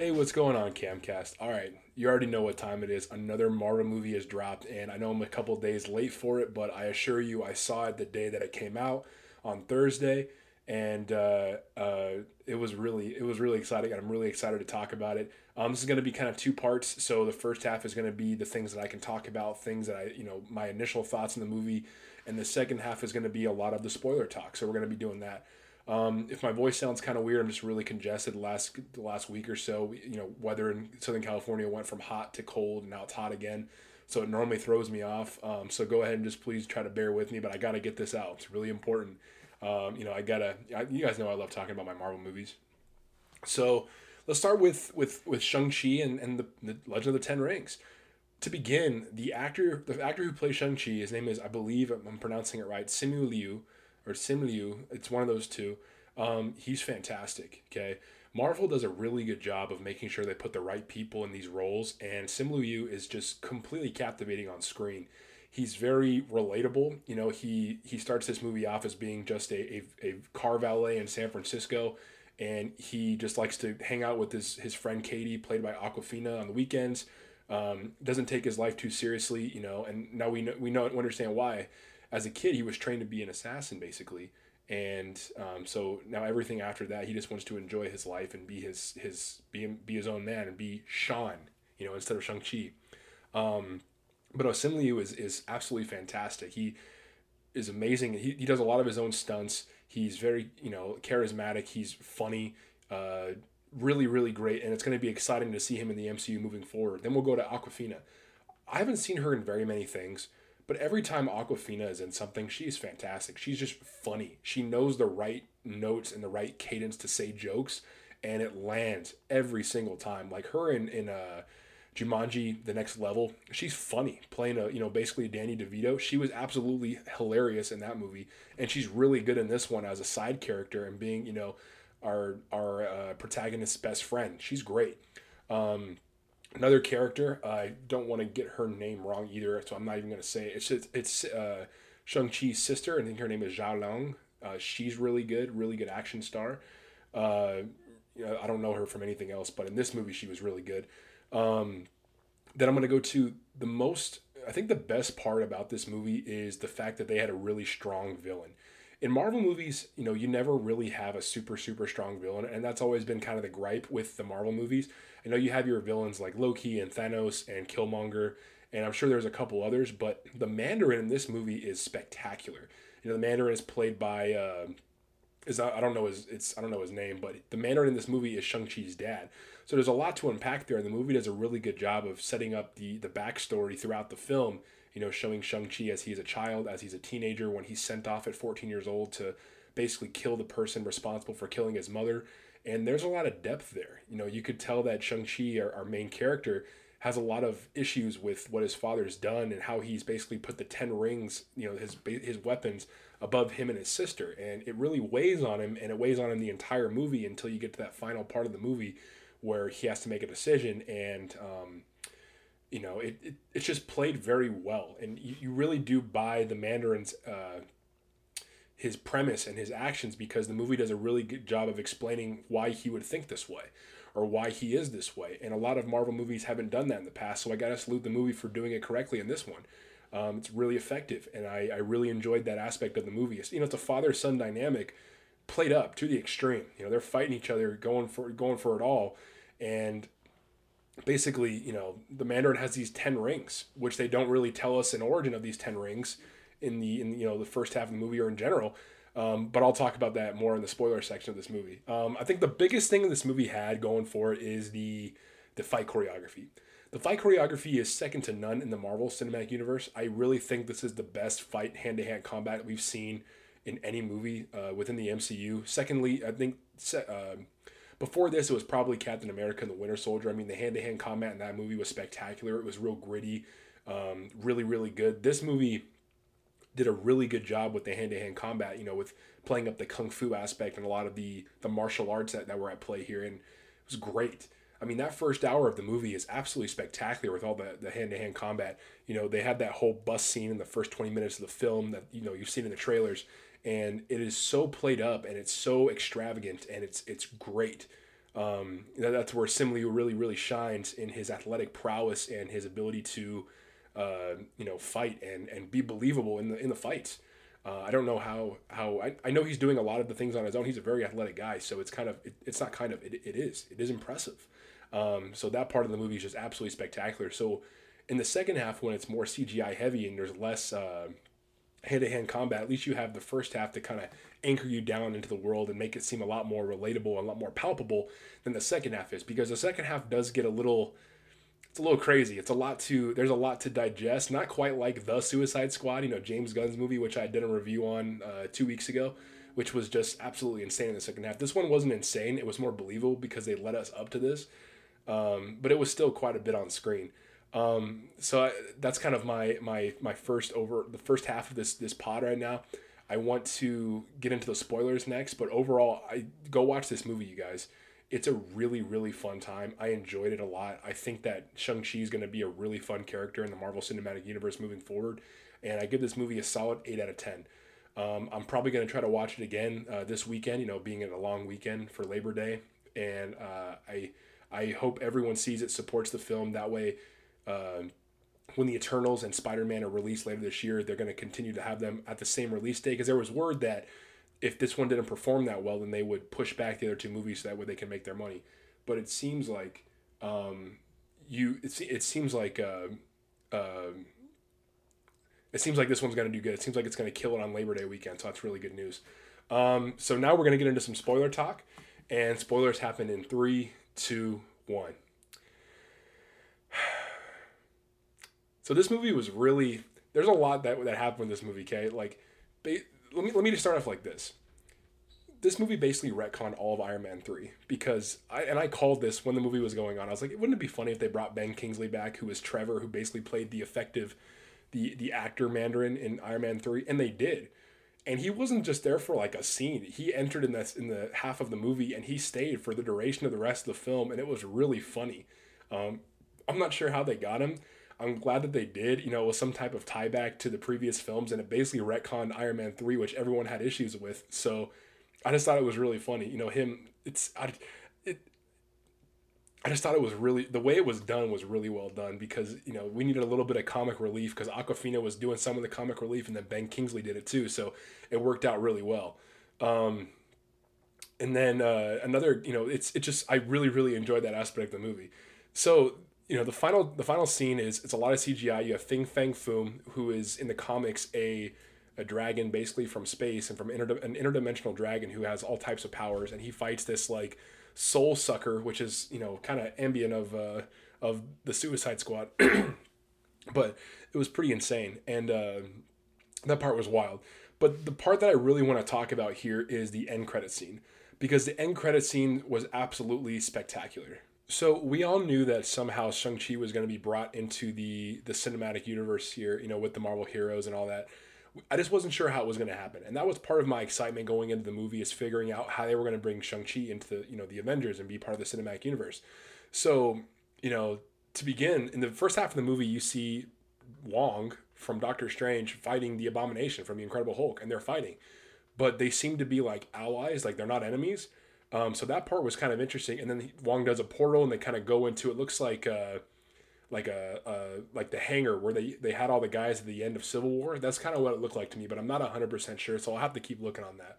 Hey, what's going on, Camcast? All right, you already know what time it is. Another Marvel movie has dropped, and I know I'm a couple days late for it, but I assure you, I saw it the day that it came out on Thursday, and uh, uh, it was really, it was really exciting. I'm really excited to talk about it. Um, this is going to be kind of two parts. So the first half is going to be the things that I can talk about, things that I, you know, my initial thoughts in the movie, and the second half is going to be a lot of the spoiler talk. So we're going to be doing that. Um, if my voice sounds kind of weird, I'm just really congested. The last the last week or so, you know, weather in Southern California went from hot to cold, and now it's hot again. So it normally throws me off. Um, so go ahead and just please try to bear with me, but I got to get this out. It's really important. Um, you know, I gotta. I, you guys know I love talking about my Marvel movies. So let's start with with with Shang Chi and and the, the Legend of the Ten Rings. To begin, the actor the actor who plays Shang Chi, his name is I believe I'm pronouncing it right, Simu Liu or Sim Liu. It's one of those two. Um, he's fantastic. Okay. Marvel does a really good job of making sure they put the right people in these roles, and Simu Liu is just completely captivating on screen. He's very relatable. You know, he he starts this movie off as being just a, a, a car valet in San Francisco, and he just likes to hang out with his his friend Katie, played by Awkwafina, on the weekends. Um, doesn't take his life too seriously, you know, and now we know we know understand why as a kid, he was trained to be an assassin basically, and um, so now everything after that, he just wants to enjoy his life and be his his be be his own man and be Sean, you know, instead of Shang Chi. Um, but Osim Liu is is absolutely fantastic. He is amazing. He, he does a lot of his own stunts. He's very you know charismatic. He's funny. Uh, really really great, and it's going to be exciting to see him in the MCU moving forward. Then we'll go to Awkwafina. I haven't seen her in very many things. But every time Awkwafina is in something, she's fantastic. She's just funny. She knows the right notes and the right cadence to say jokes, and it lands every single time. Like her in in uh, Jumanji: The Next Level, she's funny playing a you know basically Danny DeVito. She was absolutely hilarious in that movie, and she's really good in this one as a side character and being you know our our uh, protagonist's best friend. She's great. Um, another character. I don't want to get her name wrong either, so I'm not even going to say it. It's just, it's uh, Shang Chi's sister. I think her name is Jia Long. Uh, she's really good, really good action star. Uh, you know, I don't know her from anything else, but in this movie she was really good. Um, then I'm going to go to the most. I think the best part about this movie is the fact that they had a really strong villain in Marvel movies, you know, you never really have a super, super strong villain, and that's always been kind of the gripe with the Marvel movies. I know you have your villains like Loki and Thanos and Killmonger, and I'm sure there's a couple others, but the Mandarin in this movie is spectacular. You know, the Mandarin is played by uh, is I don't know his it's I don't know his name, but the Mandarin in this movie is Shang Chi's dad. So there's a lot to unpack there, and the movie does a really good job of setting up the the backstory throughout the film you know, showing Shang-Chi as he's a child, as he's a teenager, when he's sent off at 14 years old to basically kill the person responsible for killing his mother. And there's a lot of depth there. You know, you could tell that Shang-Chi, our, our main character, has a lot of issues with what his father's done and how he's basically put the 10 rings, you know, his, his weapons above him and his sister. And it really weighs on him, and it weighs on him the entire movie until you get to that final part of the movie where he has to make a decision and, um, you know, it, it it's just played very well, and you, you really do buy the Mandarin's uh, his premise and his actions because the movie does a really good job of explaining why he would think this way or why he is this way. And a lot of Marvel movies haven't done that in the past, so I gotta salute the movie for doing it correctly in this one. Um, it's really effective, and I, I really enjoyed that aspect of the movie. It's, you know, it's a father son dynamic played up to the extreme. You know, they're fighting each other, going for going for it all, and basically, you know, the Mandarin has these 10 rings, which they don't really tell us an origin of these 10 rings in the, in, you know, the first half of the movie or in general. Um, but I'll talk about that more in the spoiler section of this movie. Um, I think the biggest thing this movie had going for it is the, the fight choreography. The fight choreography is second to none in the Marvel Cinematic Universe. I really think this is the best fight hand to hand combat we've seen in any movie uh, within the MCU. Secondly, I think uh, before this, it was probably Captain America and the Winter Soldier. I mean, the hand to hand combat in that movie was spectacular. It was real gritty, um, really, really good. This movie did a really good job with the hand to hand combat, you know, with playing up the kung fu aspect and a lot of the, the martial arts that, that were at play here. And it was great. I mean, that first hour of the movie is absolutely spectacular with all the, the hand-to-hand combat. You know, they had that whole bus scene in the first 20 minutes of the film that, you know, you've seen in the trailers and it is so played up and it's so extravagant and it's it's great. Um, that's where Simu Liu really, really shines in his athletic prowess and his ability to, uh, you know, fight and, and be believable in the in the fights. Uh, I don't know how how I, I know he's doing a lot of the things on his own. He's a very athletic guy, so it's kind of it, it's not kind of it, it is it is impressive. Um, so that part of the movie is just absolutely spectacular. So in the second half, when it's more CGI heavy and there's less uh, hand to hand combat, at least you have the first half to kind of anchor you down into the world and make it seem a lot more relatable and a lot more palpable than the second half is. Because the second half does get a little, it's a little crazy. It's a lot to, there's a lot to digest. Not quite like the Suicide Squad, you know, James Gunn's movie, which I did a review on uh, two weeks ago, which was just absolutely insane in the second half. This one wasn't insane. It was more believable because they led us up to this. Um, but it was still quite a bit on screen. Um, so I, that's kind of my my my first over the first half of this this pod right now. I want to get into the spoilers next, but overall, I go watch this movie, you guys. It's a really really fun time. I enjoyed it a lot. I think that Shang Chi is going to be a really fun character in the Marvel Cinematic Universe moving forward, and I give this movie a solid eight out of ten. Um, I'm probably going to try to watch it again uh, this weekend. You know, being in a long weekend for Labor Day, and uh, I I hope everyone sees it, supports the film. That way, uh, when the Eternals and Spider Man are released later this year, they're going to continue to have them at the same release date. Because there was word that if this one didn't perform that well, then they would push back the other two movies so that way they can make their money. But it seems like um, you it, it seems like uh, uh, it seems like this one's going to do good. It seems like it's going to kill it on Labor Day weekend, so that's really good news. Um, so now we're going to get into some spoiler talk, and spoilers happen in three, two, one. So this movie was really there's a lot that that happened in this movie. Okay, like ba- let me let me just start off like this. This movie basically retconned all of Iron Man three because I and I called this when the movie was going on. I was like, wouldn't it be funny if they brought Ben Kingsley back, who was Trevor, who basically played the effective, the the actor Mandarin in Iron Man three, and they did. And he wasn't just there for like a scene. He entered in this in the half of the movie, and he stayed for the duration of the rest of the film, and it was really funny. Um, I'm not sure how they got him I'm glad that they did. You know, it was some type of tie back to the previous films, and it basically retconned Iron Man three, which everyone had issues with. So, I just thought it was really funny. You know, him. It's I, it. I just thought it was really the way it was done was really well done because you know we needed a little bit of comic relief because Awkwafina was doing some of the comic relief and then Ben Kingsley did it too, so it worked out really well. Um, and then uh, another, you know, it's it just I really really enjoyed that aspect of the movie. So you know the final the final scene is it's a lot of CGI. You have Fin Fang Foom, who is in the comics a a dragon basically from space and from inter- an interdimensional dragon who has all types of powers, and he fights this like soul sucker, which is you know kind of ambient of uh, of the Suicide Squad, but it was pretty insane, and uh, that part was wild. But the part that I really want to talk about here is the end credit scene because the end credit scene was absolutely spectacular. So we all knew that somehow Shang-Chi was going to be brought into the the cinematic universe here, you know, with the Marvel heroes and all that. I just wasn't sure how it was going to happen. And that was part of my excitement going into the movie is figuring out how they were going to bring Shang-Chi into the, you know, the Avengers and be part of the cinematic universe. So, you know, to begin, in the first half of the movie you see Wong from Doctor Strange fighting the Abomination from the Incredible Hulk and they're fighting. But they seem to be like allies, like they're not enemies um, so that part was kind of interesting. And then Wong does a portal, and they kind of go into it. Looks like uh, like a like the hangar where they they had all the guys at the end of Civil War. That's kind of what it looked like to me, but I'm not hundred percent sure. So I'll have to keep looking on that.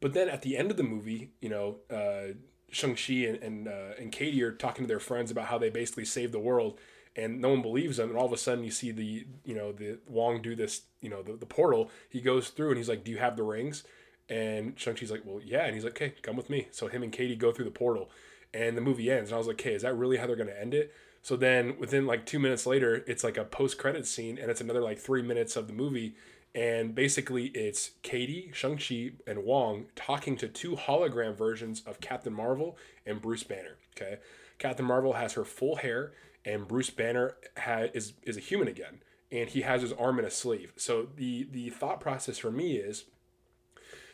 But then at the end of the movie, you know, uh, Shang Chi and and, uh, and Katie are talking to their friends about how they basically saved the world, and no one believes them. And all of a sudden, you see the you know the Wong do this, you know, the, the portal. He goes through and he's like, "Do you have the rings?" And Shang-Chi's like, well, yeah. And he's like, okay, come with me. So him and Katie go through the portal and the movie ends. And I was like, okay, is that really how they're going to end it? So then within like two minutes later, it's like a post credit scene and it's another like three minutes of the movie. And basically it's Katie, Shang-Chi, and Wong talking to two hologram versions of Captain Marvel and Bruce Banner. Okay. Captain Marvel has her full hair and Bruce Banner ha- is, is a human again. And he has his arm in a sleeve. So the the thought process for me is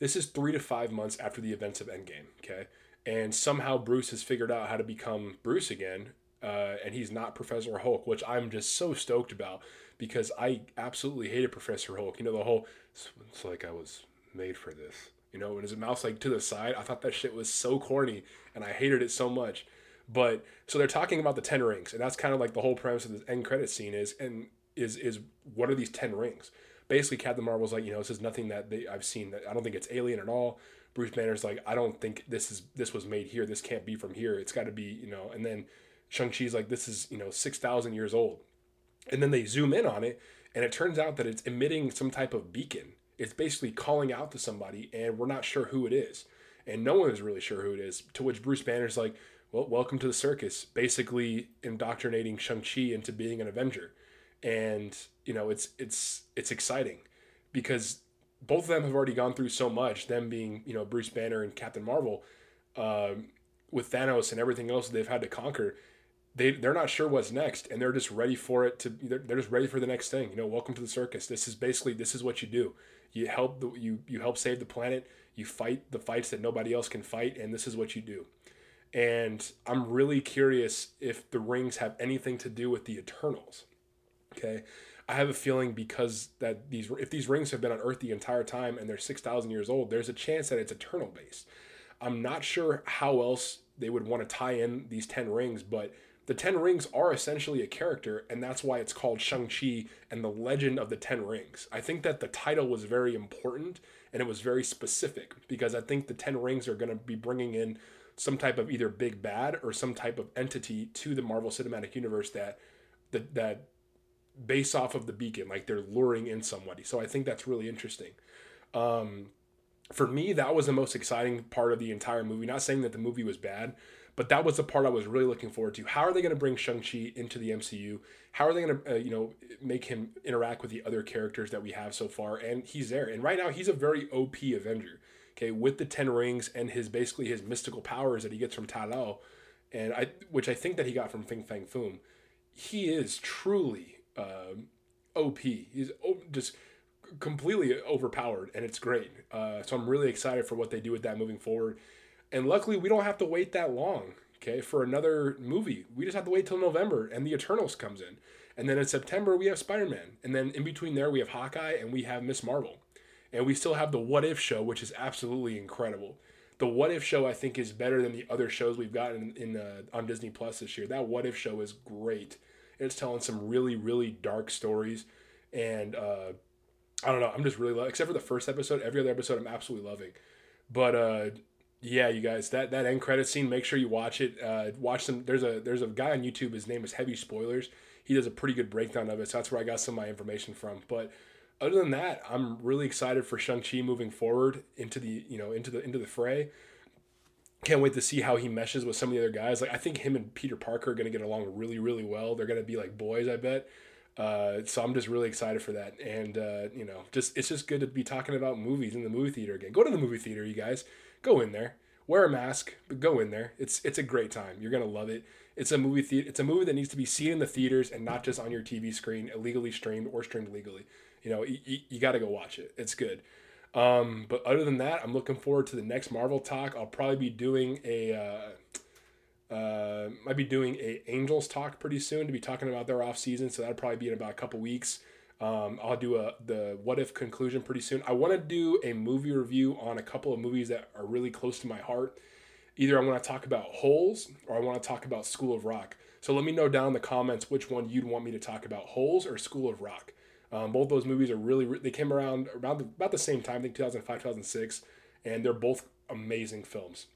this is three to five months after the events of Endgame, okay? And somehow Bruce has figured out how to become Bruce again, uh, and he's not Professor Hulk, which I'm just so stoked about because I absolutely hated Professor Hulk. You know, the whole, it's like I was made for this. you know, and his mouth's like to the side. I thought that shit was so corny, and I hated it so much. But so they're talking about the ten rings, and that's kind of like the whole premise of this end credit scene is, and is is what are these ten rings? Basically, Captain Marvel's like, you know, this is nothing that they I've seen. That I don't think it's alien at all. Bruce Banner's like, I don't think this is this was made here. This can't be from here. It's got to be, you know. And then Shang Chi's like, this is you know six thousand years old. And then they zoom in on it, and it turns out that it's emitting some type of beacon. It's basically calling out to somebody, and we're not sure who it is, and no one is really sure who it is. To which Bruce Banner's like, well, welcome to the circus, basically indoctrinating Shang Chi into being an Avenger, and you know it's it's it's exciting because both of them have already gone through so much. Them being you know Bruce Banner and Captain Marvel, um, with Thanos and everything else they've had to conquer. They they're not sure what's next, and they're just ready for it to. They're, they're just ready for the next thing. You know, welcome to the circus. This is basically this is what you do. You help the you you help save the planet. You fight the fights that nobody else can fight, and this is what you do. And I'm really curious if the rings have anything to do with the Eternals. Okay, I have a feeling because that these if these rings have been on Earth the entire time and they're six thousand years old, there's a chance that it's eternal based. I'm not sure how else they would want to tie in these ten rings, but the ten rings are essentially a character, and that's why it's called Shang Chi and the Legend of the Ten Rings. I think that the title was very important and it was very specific because I think the ten rings are going to be bringing in some type of either big bad or some type of entity to the Marvel Cinematic Universe that that that based off of the beacon like they're luring in somebody. So i think that's really interesting. Um, for me that was the most exciting part of the entire movie. Not saying that the movie was bad but that was the part i was really looking forward to. How are they going to bring shang-chi into the mcu how are they going to uh, you know make him interact with the other characters that we have so far? And he's there. And right now he's a very op avenger okay with the 10 rings and his basically his mystical powers that he gets from Ta Lo and i which i think that he got from Fin Fang Foom. He is truly um, OP. He's just completely overpowered, and it's great. Uh, so I'm really excited for what they do with that moving forward. And luckily, we don't have to wait that long. Okay, for another movie, we just have to wait till November, and the Eternals comes in, and then in September we have Spider Man, and then in between there we have Hawkeye and we have Ms. Marvel, and we still have the What If show, which is absolutely incredible. The What If show I think is better than the other shows we've gotten in, uh, on Disney Plus this year. That What If show is great it's telling some really, really dark stories. And uh, I don't know. I'm just really, lo- except for the first episode, every other episode I'm absolutely loving. But uh, yeah, you guys, that, that end credit scene, make sure you watch it. Uh, watch some. There's a there's a guy on YouTube. His name is Heavy Spoilers. He does a pretty good breakdown of it. So that's where I got some of my information from. But other than that, I'm really excited for Shang Chi moving forward into the you know into the into the fray can't wait to see how he meshes with some of the other guys. Like I think him and Peter Parker are gonna get along really, really well. They're gonna be like boys, I bet. Uh, so I'm just really excited for that, and uh, you know, just it's just good to be talking about movies in the movie theater again. Go to the movie theater, you guys. Go in there, wear a mask, but go in there. It's it's a great time. You're gonna love it. It's a movie theater. It's a movie that needs to be seen in the theaters and not just on your TV screen, illegally streamed or streamed legally. You know, you, you got to go watch it. It's good. Um, but other than that, I'm looking forward to the next Marvel talk. I'll probably be doing a. Uh, uh, might be doing a Angels talk pretty soon to be talking about their off season, so that'll probably be in about a couple weeks. Um, I'll do a the what if conclusion pretty soon. I want to do a movie review on a couple of movies that are really close to my heart. Either I want to talk about Holes or I want to talk about School of Rock. So let me know down in the comments which one you'd want me to talk about, Holes or School of Rock. Um, both those movies are really they came around around the, about the same time, I think 2005, 2006, and they're both amazing films.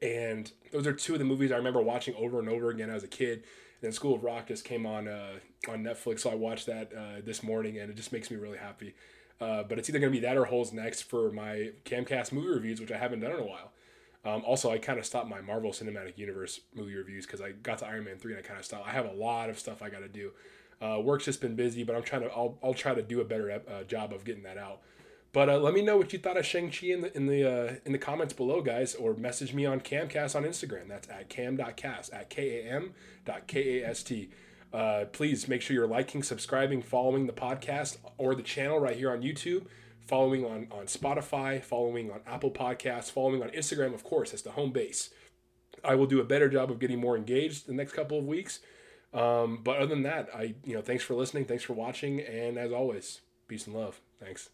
And those are two of the movies I remember watching over and over again as a kid. And then School of Rock just came on uh, on Netflix, so I watched that uh, this morning, and it just makes me really happy. Uh, but it's either going to be that or Holes next for my Camcast movie reviews, which I haven't done in a while. Um, also, I kind of stopped my Marvel Cinematic Universe movie reviews because I got to Iron Man 3 and I kind of stopped. I have a lot of stuff I got to do. Uh, work's just been busy, but I'm trying to. I'll, I'll try to do a better uh, job of getting that out. But uh, let me know what you thought of Shang Chi in the in the uh, in the comments below, guys, or message me on Camcast on Instagram. That's at cam.cast at k a m dot k a s t. Uh, please make sure you're liking, subscribing, following the podcast or the channel right here on YouTube, following on on Spotify, following on Apple Podcasts, following on Instagram. Of course, that's the home base. I will do a better job of getting more engaged the next couple of weeks. Um, but other than that, I you know thanks for listening, thanks for watching, and as always, peace and love. Thanks.